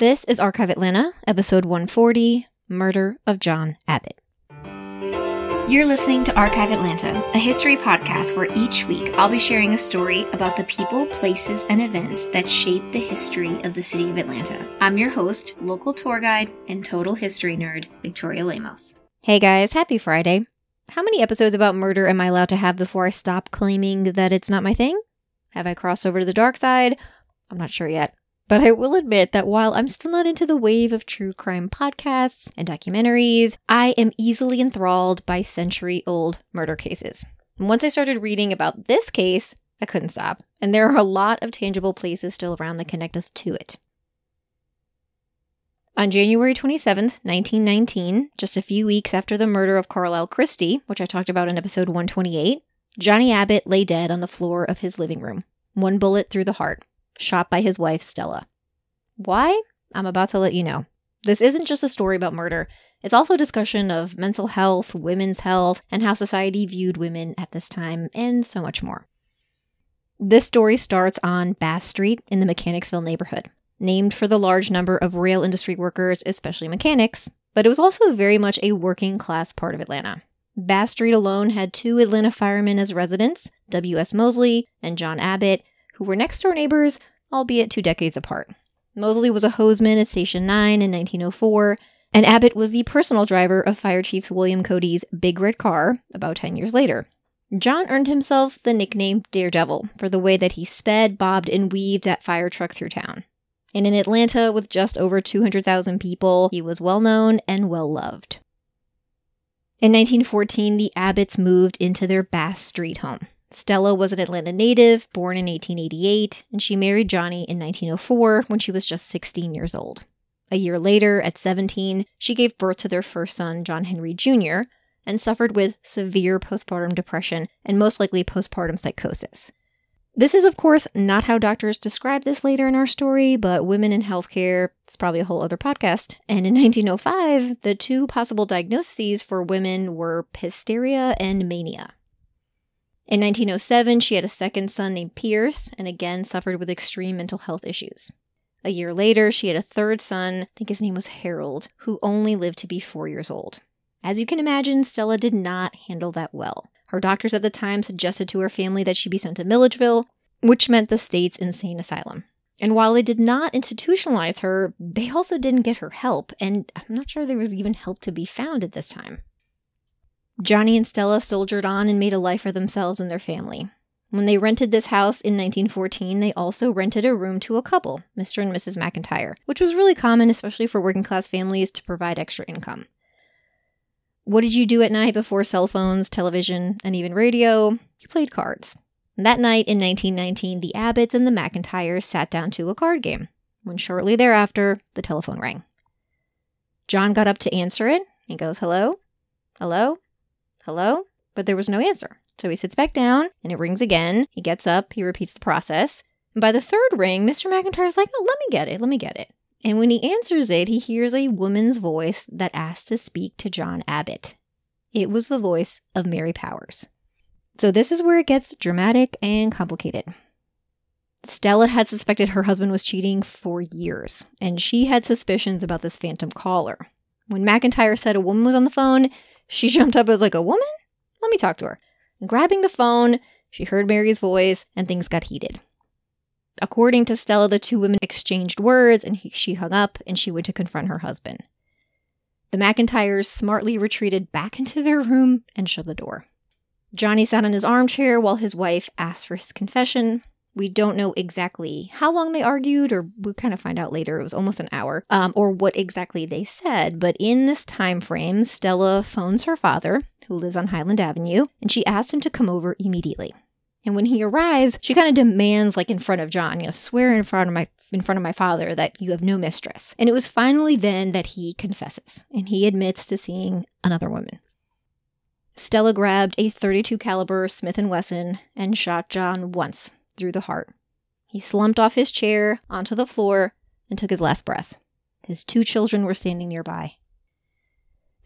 This is Archive Atlanta, episode 140 Murder of John Abbott. You're listening to Archive Atlanta, a history podcast where each week I'll be sharing a story about the people, places, and events that shape the history of the city of Atlanta. I'm your host, local tour guide, and total history nerd, Victoria Lemos. Hey guys, happy Friday. How many episodes about murder am I allowed to have before I stop claiming that it's not my thing? Have I crossed over to the dark side? I'm not sure yet. But I will admit that while I'm still not into the wave of true crime podcasts and documentaries, I am easily enthralled by century old murder cases. And once I started reading about this case, I couldn't stop. And there are a lot of tangible places still around that connect us to it. On January 27th, 1919, just a few weeks after the murder of Carlisle Christie, which I talked about in episode 128, Johnny Abbott lay dead on the floor of his living room, one bullet through the heart shot by his wife, Stella. Why? I'm about to let you know. This isn't just a story about murder, it's also a discussion of mental health, women's health, and how society viewed women at this time, and so much more. This story starts on Bass Street in the Mechanicsville neighborhood, named for the large number of rail industry workers, especially mechanics, but it was also very much a working class part of Atlanta. Bass Street alone had two Atlanta firemen as residents, W.S. Mosley and John Abbott, who were next door neighbors albeit two decades apart. Mosley was a hoseman at Station 9 in 1904, and Abbott was the personal driver of Fire Chief William Cody's Big Red Car about 10 years later. John earned himself the nickname Daredevil for the way that he sped, bobbed, and weaved that fire truck through town. And in Atlanta, with just over 200,000 people, he was well known and well loved. In 1914, the Abbotts moved into their Bass Street home. Stella was an Atlanta native, born in 1888, and she married Johnny in 1904 when she was just 16 years old. A year later, at 17, she gave birth to their first son, John Henry Jr., and suffered with severe postpartum depression and most likely postpartum psychosis. This is, of course, not how doctors describe this later in our story, but women in healthcare, it's probably a whole other podcast. And in 1905, the two possible diagnoses for women were hysteria and mania. In 1907, she had a second son named Pierce and again suffered with extreme mental health issues. A year later, she had a third son, I think his name was Harold, who only lived to be four years old. As you can imagine, Stella did not handle that well. Her doctors at the time suggested to her family that she be sent to Milledgeville, which meant the state's insane asylum. And while they did not institutionalize her, they also didn't get her help, and I'm not sure there was even help to be found at this time. Johnny and Stella soldiered on and made a life for themselves and their family. When they rented this house in 1914, they also rented a room to a couple, Mr. and Mrs. McIntyre, which was really common, especially for working class families, to provide extra income. What did you do at night before cell phones, television, and even radio? You played cards. that night in 1919, the Abbotts and the McIntyres sat down to a card game, when shortly thereafter, the telephone rang. John got up to answer it. He goes, Hello? Hello? Hello? But there was no answer. So he sits back down and it rings again. He gets up, he repeats the process. And by the third ring, Mr. McIntyre's like, oh, let me get it, let me get it. And when he answers it, he hears a woman's voice that asks to speak to John Abbott. It was the voice of Mary Powers. So this is where it gets dramatic and complicated. Stella had suspected her husband was cheating for years, and she had suspicions about this phantom caller. When McIntyre said a woman was on the phone, she jumped up as like a woman? Let me talk to her. Grabbing the phone, she heard Mary's voice and things got heated. According to Stella, the two women exchanged words and he, she hung up and she went to confront her husband. The McIntyres smartly retreated back into their room and shut the door. Johnny sat in his armchair while his wife asked for his confession, we don't know exactly how long they argued, or we kind of find out later. It was almost an hour, um, or what exactly they said. But in this time frame, Stella phones her father, who lives on Highland Avenue, and she asks him to come over immediately. And when he arrives, she kind of demands, like in front of John, you know, swear in front of my in front of my father that you have no mistress. And it was finally then that he confesses, and he admits to seeing another woman. Stella grabbed a 32 caliber Smith & Wesson and shot John once through the heart. He slumped off his chair onto the floor and took his last breath. His two children were standing nearby.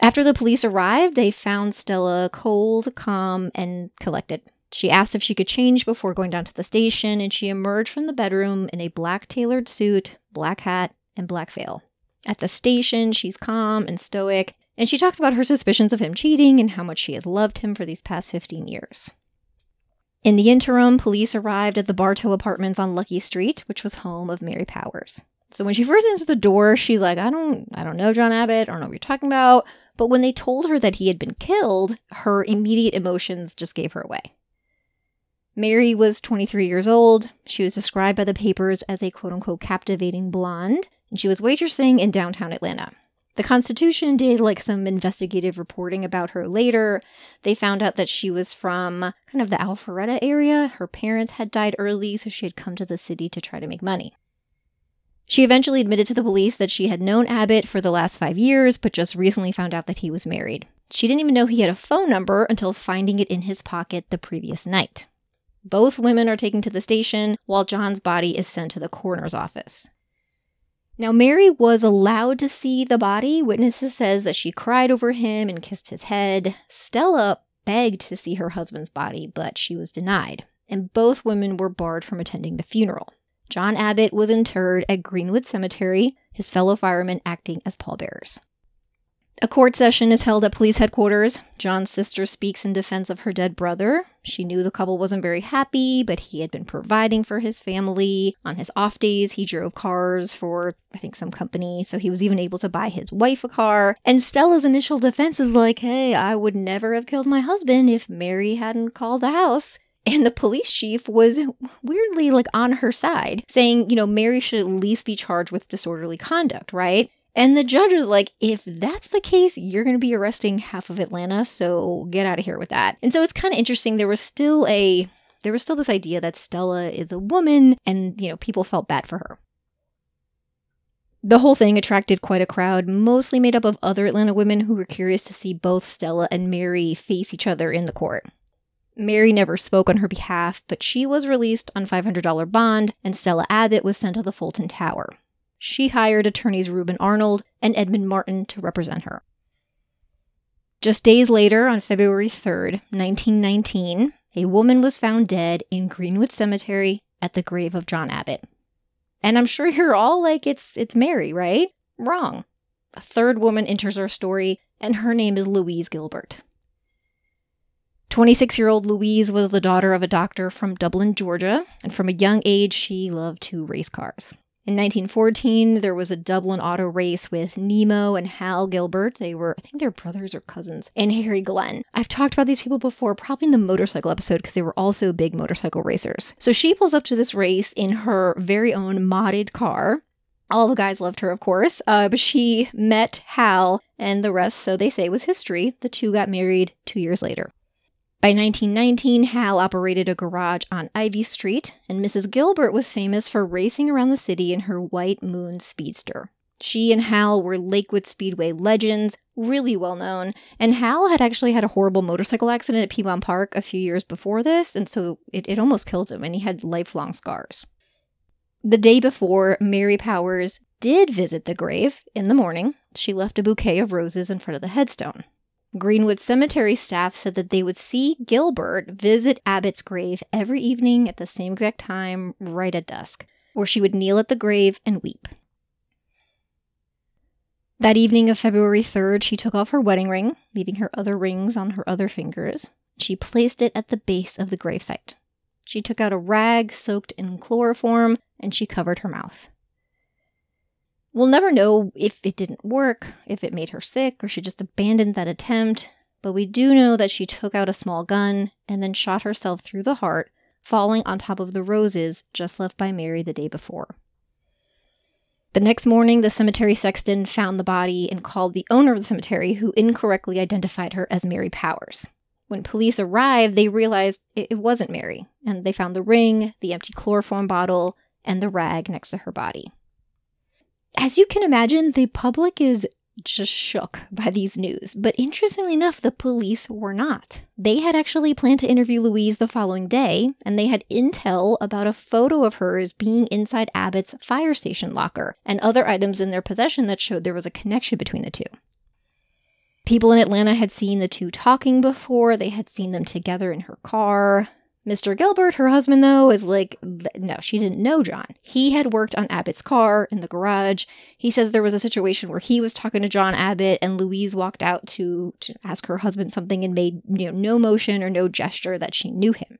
After the police arrived, they found Stella cold, calm, and collected. She asked if she could change before going down to the station, and she emerged from the bedroom in a black tailored suit, black hat, and black veil. At the station, she's calm and stoic, and she talks about her suspicions of him cheating and how much she has loved him for these past 15 years. In the interim, police arrived at the Bartow Apartments on Luckie Street, which was home of Mary Powers. So when she first enters the door, she's like, "I don't, I don't know John Abbott. I don't know what you're talking about." But when they told her that he had been killed, her immediate emotions just gave her away. Mary was 23 years old. She was described by the papers as a quote unquote captivating blonde, and she was waitressing in downtown Atlanta. The Constitution did like some investigative reporting about her later. They found out that she was from kind of the Alpharetta area. Her parents had died early, so she had come to the city to try to make money. She eventually admitted to the police that she had known Abbott for the last five years, but just recently found out that he was married. She didn't even know he had a phone number until finding it in his pocket the previous night. Both women are taken to the station, while John's body is sent to the coroner's office. Now, Mary was allowed to see the body. Witnesses says that she cried over him and kissed his head. Stella begged to see her husband's body, but she was denied, and both women were barred from attending the funeral. John Abbott was interred at Greenwood Cemetery, his fellow firemen acting as pallbearers. A court session is held at police headquarters. John's sister speaks in defense of her dead brother. She knew the couple wasn't very happy, but he had been providing for his family. On his off days, he drove cars for, I think, some company, so he was even able to buy his wife a car. And Stella's initial defense is like, hey, I would never have killed my husband if Mary hadn't called the house. And the police chief was weirdly like on her side, saying, you know, Mary should at least be charged with disorderly conduct, right? And the judge was like, if that's the case, you're going to be arresting half of Atlanta, so get out of here with that. And so it's kind of interesting. There was still a there was still this idea that Stella is a woman and, you know, people felt bad for her. The whole thing attracted quite a crowd, mostly made up of other Atlanta women who were curious to see both Stella and Mary face each other in the court. Mary never spoke on her behalf, but she was released on $500 bond, and Stella Abbott was sent to the Fulton Tower she hired attorneys Reuben Arnold and Edmund Martin to represent her. Just days later, on February 3rd, 1919, a woman was found dead in Greenwood Cemetery at the grave of John Abbott. And I'm sure you're all like, it's, it's Mary, right? Wrong. A third woman enters our story, and her name is Louise Gilbert. 26 year old Louise was the daughter of a doctor from Dublin, Georgia, and from a young age, she loved to race cars. In 1914, there was a Dublin auto race with Nemo and Hal Gilbert. They were, I think they're brothers or cousins, and Harry Glenn. I've talked about these people before, probably in the motorcycle episode, because they were also big motorcycle racers. So she pulls up to this race in her very own modded car. All the guys loved her, of course, uh, but she met Hal, and the rest, so they say, was history. The two got married two years later. By 1919, Hal operated a garage on Ivy Street, and Mrs. Gilbert was famous for racing around the city in her White Moon Speedster. She and Hal were Lakewood Speedway legends, really well known, and Hal had actually had a horrible motorcycle accident at Piedmont Park a few years before this, and so it, it almost killed him, and he had lifelong scars. The day before, Mary Powers did visit the grave in the morning. She left a bouquet of roses in front of the headstone. Greenwood Cemetery staff said that they would see Gilbert visit Abbott's grave every evening at the same exact time, right at dusk, where she would kneel at the grave and weep. That evening of February 3rd, she took off her wedding ring, leaving her other rings on her other fingers. She placed it at the base of the gravesite. She took out a rag soaked in chloroform and she covered her mouth. We'll never know if it didn't work, if it made her sick, or she just abandoned that attempt, but we do know that she took out a small gun and then shot herself through the heart, falling on top of the roses just left by Mary the day before. The next morning, the cemetery sexton found the body and called the owner of the cemetery, who incorrectly identified her as Mary Powers. When police arrived, they realized it wasn't Mary, and they found the ring, the empty chloroform bottle, and the rag next to her body as you can imagine, the public is just shook by these news. But interestingly enough, the police were not. They had actually planned to interview Louise the following day, and they had intel about a photo of hers being inside Abbott's fire station locker and other items in their possession that showed there was a connection between the two. People in Atlanta had seen the two talking before, they had seen them together in her car. Mr. Gilbert, her husband, though, is like, no, she didn't know John. He had worked on Abbott's car in the garage. He says there was a situation where he was talking to John Abbott and Louise walked out to, to ask her husband something and made you know, no motion or no gesture that she knew him.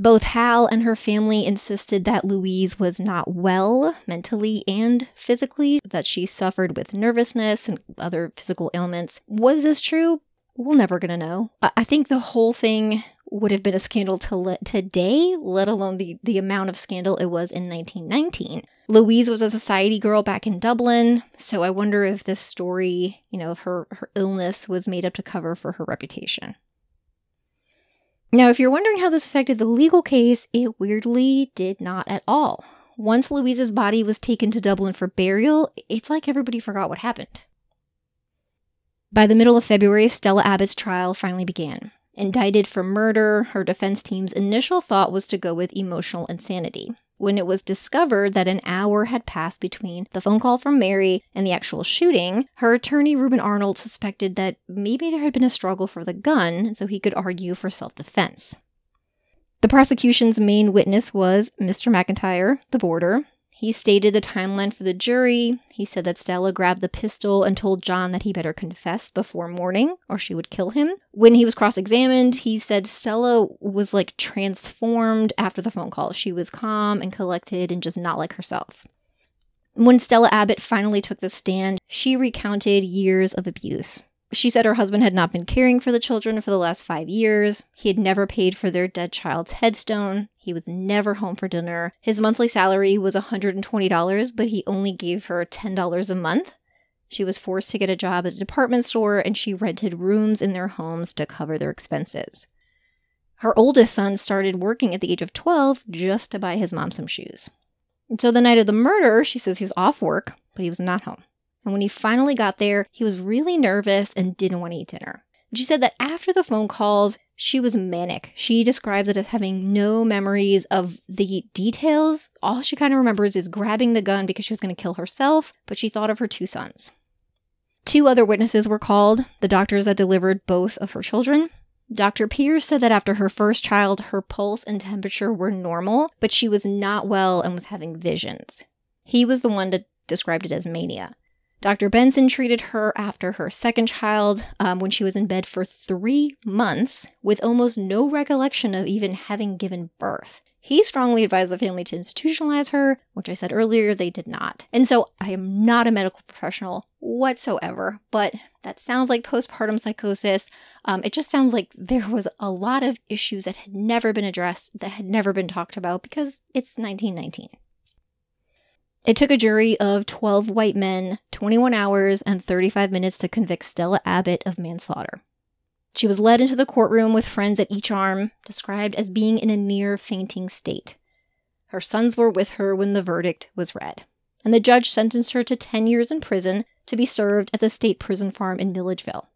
Both Hal and her family insisted that Louise was not well mentally and physically, that she suffered with nervousness and other physical ailments. Was this true? We're never going to know. I think the whole thing would have been a scandal to le- today, let alone the, the amount of scandal it was in 1919. Louise was a society girl back in Dublin, so I wonder if this story, you know, of her, her illness was made up to cover for her reputation. Now, if you're wondering how this affected the legal case, it weirdly did not at all. Once Louise's body was taken to Dublin for burial, it's like everybody forgot what happened. By the middle of February, Stella Abbott's trial finally began. Indicted for murder, her defense team's initial thought was to go with emotional insanity. When it was discovered that an hour had passed between the phone call from Mary and the actual shooting, her attorney Reuben Arnold suspected that maybe there had been a struggle for the gun, so he could argue for self defense. The prosecution's main witness was Mr. McIntyre, the boarder, he stated the timeline for the jury. He said that Stella grabbed the pistol and told John that he better confess before morning or she would kill him. When he was cross examined, he said Stella was like transformed after the phone call. She was calm and collected and just not like herself. When Stella Abbott finally took the stand, she recounted years of abuse. She said her husband had not been caring for the children for the last five years. He had never paid for their dead child's headstone. He was never home for dinner. His monthly salary was $120, but he only gave her $10 a month. She was forced to get a job at a department store and she rented rooms in their homes to cover their expenses. Her oldest son started working at the age of 12 just to buy his mom some shoes. And so the night of the murder, she says he was off work, but he was not home. And when he finally got there, he was really nervous and didn't want to eat dinner. She said that after the phone calls, she was manic. She describes it as having no memories of the details. All she kind of remembers is grabbing the gun because she was going to kill herself, but she thought of her two sons. Two other witnesses were called, the doctors that delivered both of her children. Dr. Pierce said that after her first child, her pulse and temperature were normal, but she was not well and was having visions. He was the one that described it as mania. Dr. Benson treated her after her second child um, when she was in bed for three months with almost no recollection of even having given birth. He strongly advised the family to institutionalize her, which I said earlier they did not. And so I am not a medical professional whatsoever, but that sounds like postpartum psychosis. Um, it just sounds like there was a lot of issues that had never been addressed, that had never been talked about because it's 1919. It took a jury of 12 white men 21 hours and 35 minutes to convict Stella Abbott of manslaughter. She was led into the courtroom with friends at each arm, described as being in a near fainting state. Her sons were with her when the verdict was read, and the judge sentenced her to 10 years in prison to be served at the state prison farm in Milledgeville.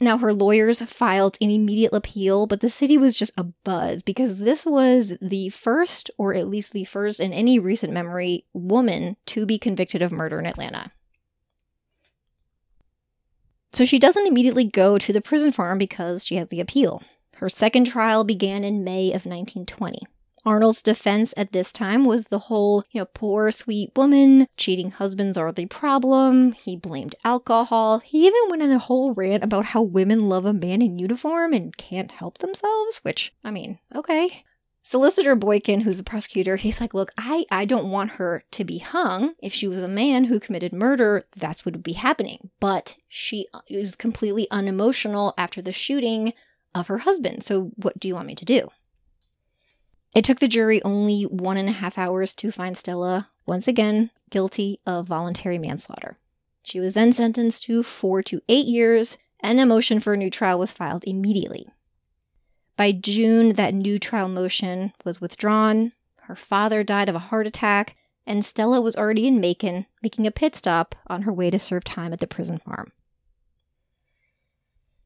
Now, her lawyers filed an immediate appeal, but the city was just a buzz because this was the first, or at least the first in any recent memory, woman to be convicted of murder in Atlanta. So she doesn't immediately go to the prison farm because she has the appeal. Her second trial began in May of 1920. Arnold's defense at this time was the whole, you know, poor sweet woman, cheating husbands are the problem. He blamed alcohol. He even went in a whole rant about how women love a man in uniform and can't help themselves, which, I mean, okay. Solicitor Boykin, who's the prosecutor, he's like, look, I, I don't want her to be hung. If she was a man who committed murder, that's what would be happening. But she was completely unemotional after the shooting of her husband. So what do you want me to do? It took the jury only one and a half hours to find Stella, once again, guilty of voluntary manslaughter. She was then sentenced to four to eight years, and a motion for a new trial was filed immediately. By June, that new trial motion was withdrawn. Her father died of a heart attack, and Stella was already in Macon, making a pit stop on her way to serve time at the prison farm.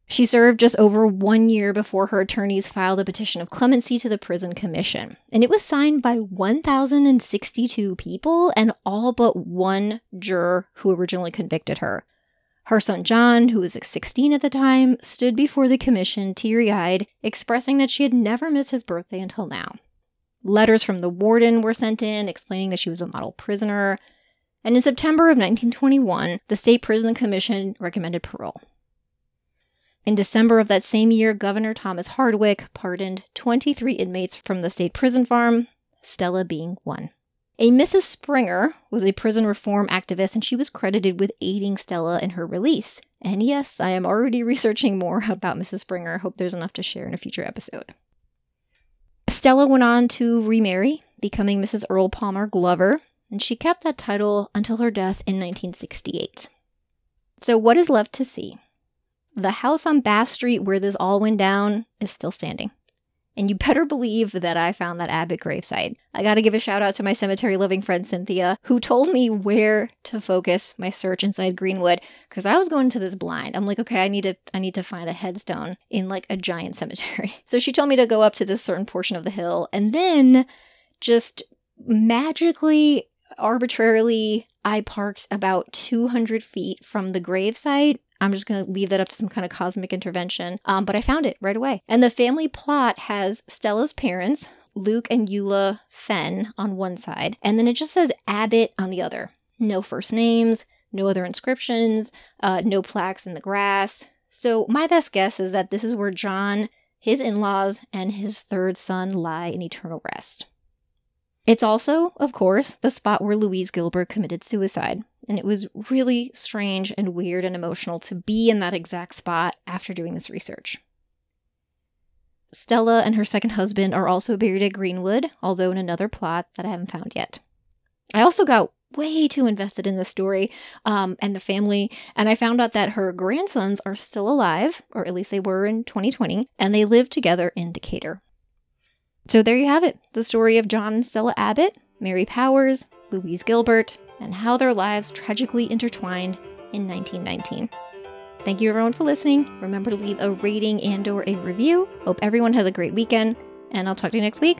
She served just over one year before her attorneys filed a petition of clemency to the prison commission, and it was signed by 1,062 people and all but one juror who originally convicted her. Her son John, who was 16 at the time, stood before the commission teary eyed, expressing that she had never missed his birthday until now. Letters from the warden were sent in explaining that she was a model prisoner. And in September of 1921, the State Prison Commission recommended parole. In December of that same year, Governor Thomas Hardwick pardoned 23 inmates from the state prison farm, Stella being one. A Mrs. Springer was a prison reform activist and she was credited with aiding Stella in her release. And yes, I am already researching more about Mrs. Springer. I hope there's enough to share in a future episode. Stella went on to remarry, becoming Mrs. Earl Palmer Glover, and she kept that title until her death in 1968. So, what is left to see? The house on Bass Street where this all went down is still standing. And you better believe that I found that Abbott gravesite. I gotta give a shout out to my cemetery loving friend Cynthia, who told me where to focus my search inside Greenwood, because I was going to this blind. I'm like, okay, I need to I need to find a headstone in like a giant cemetery. So she told me to go up to this certain portion of the hill and then just magically, arbitrarily, I parked about 200 feet from the gravesite I'm just going to leave that up to some kind of cosmic intervention. Um, but I found it right away. And the family plot has Stella's parents, Luke and Eula Fenn, on one side, and then it just says Abbott on the other. No first names, no other inscriptions, uh, no plaques in the grass. So my best guess is that this is where John, his in laws, and his third son lie in eternal rest. It's also, of course, the spot where Louise Gilbert committed suicide. And it was really strange and weird and emotional to be in that exact spot after doing this research. Stella and her second husband are also buried at Greenwood, although in another plot that I haven't found yet. I also got way too invested in the story um, and the family, and I found out that her grandsons are still alive, or at least they were in 2020, and they live together in Decatur. So there you have it the story of John and Stella Abbott, Mary Powers, Louise Gilbert, and how their lives tragically intertwined in 1919. Thank you everyone for listening. Remember to leave a rating and or a review. Hope everyone has a great weekend, and I'll talk to you next week.